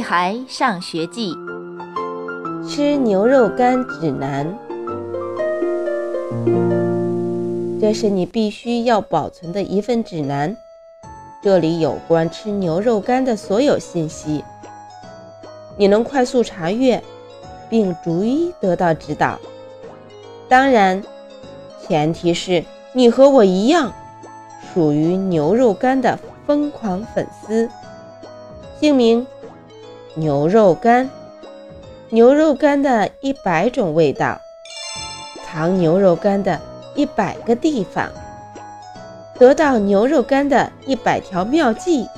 孩上学记》吃牛肉干指南。这是你必须要保存的一份指南，这里有关吃牛肉干的所有信息，你能快速查阅，并逐一得到指导。当然，前提是你和我一样，属于牛肉干的疯狂粉丝。姓名：牛肉干。牛肉干的一百种味道，藏牛肉干的一百个地方，得到牛肉干的一百条妙计。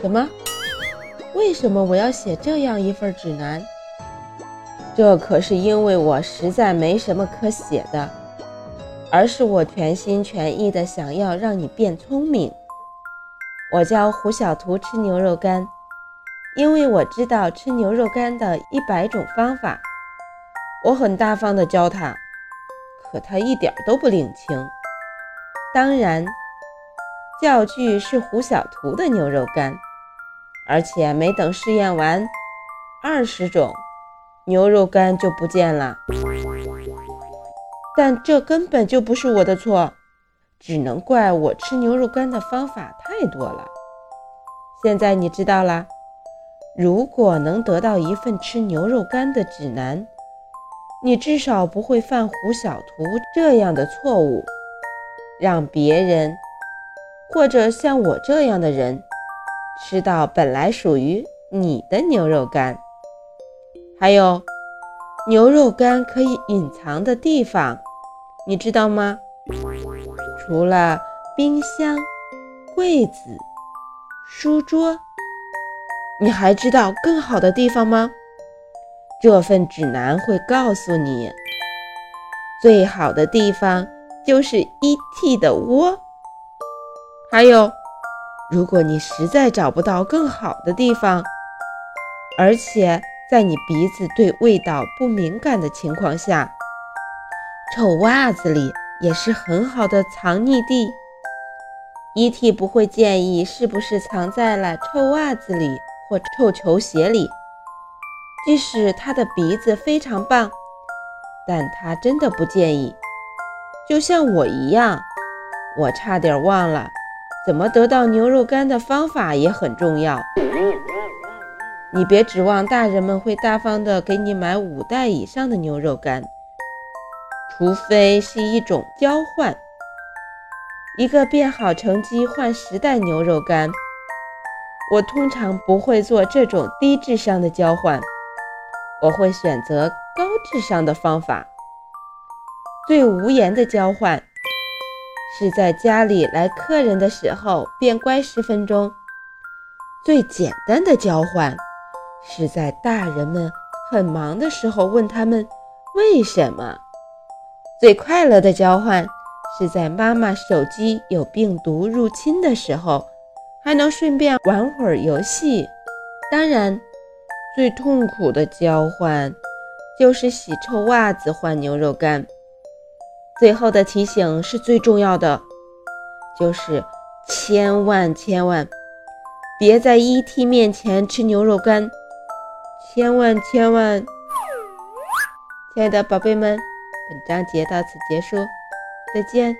什么？为什么我要写这样一份指南？这可是因为我实在没什么可写的，而是我全心全意的想要让你变聪明。我教胡小图吃牛肉干，因为我知道吃牛肉干的一百种方法。我很大方地教他，可他一点都不领情。当然，教具是胡小图的牛肉干，而且没等试验完，二十种牛肉干就不见了。但这根本就不是我的错。只能怪我吃牛肉干的方法太多了。现在你知道了，如果能得到一份吃牛肉干的指南，你至少不会犯胡小图这样的错误，让别人或者像我这样的人吃到本来属于你的牛肉干。还有，牛肉干可以隐藏的地方，你知道吗？除了冰箱、柜子、书桌，你还知道更好的地方吗？这份指南会告诉你，最好的地方就是 E.T. 的窝。还有，如果你实在找不到更好的地方，而且在你鼻子对味道不敏感的情况下，臭袜子里。也是很好的藏匿地。E.T. 不会建议是不是藏在了臭袜子里或臭球鞋里。即使他的鼻子非常棒，但他真的不建议。就像我一样，我差点忘了怎么得到牛肉干的方法也很重要。你别指望大人们会大方的给你买五袋以上的牛肉干。除非是一种交换，一个变好成绩换十袋牛肉干。我通常不会做这种低智商的交换，我会选择高智商的方法。最无言的交换，是在家里来客人的时候变乖十分钟；最简单的交换，是在大人们很忙的时候问他们为什么。最快乐的交换是在妈妈手机有病毒入侵的时候，还能顺便玩会儿游戏。当然，最痛苦的交换就是洗臭袜子换牛肉干。最后的提醒是最重要的，就是千万千万别在 ET 面前吃牛肉干，千万千万！亲爱的宝贝们。本章节到此结束，再见。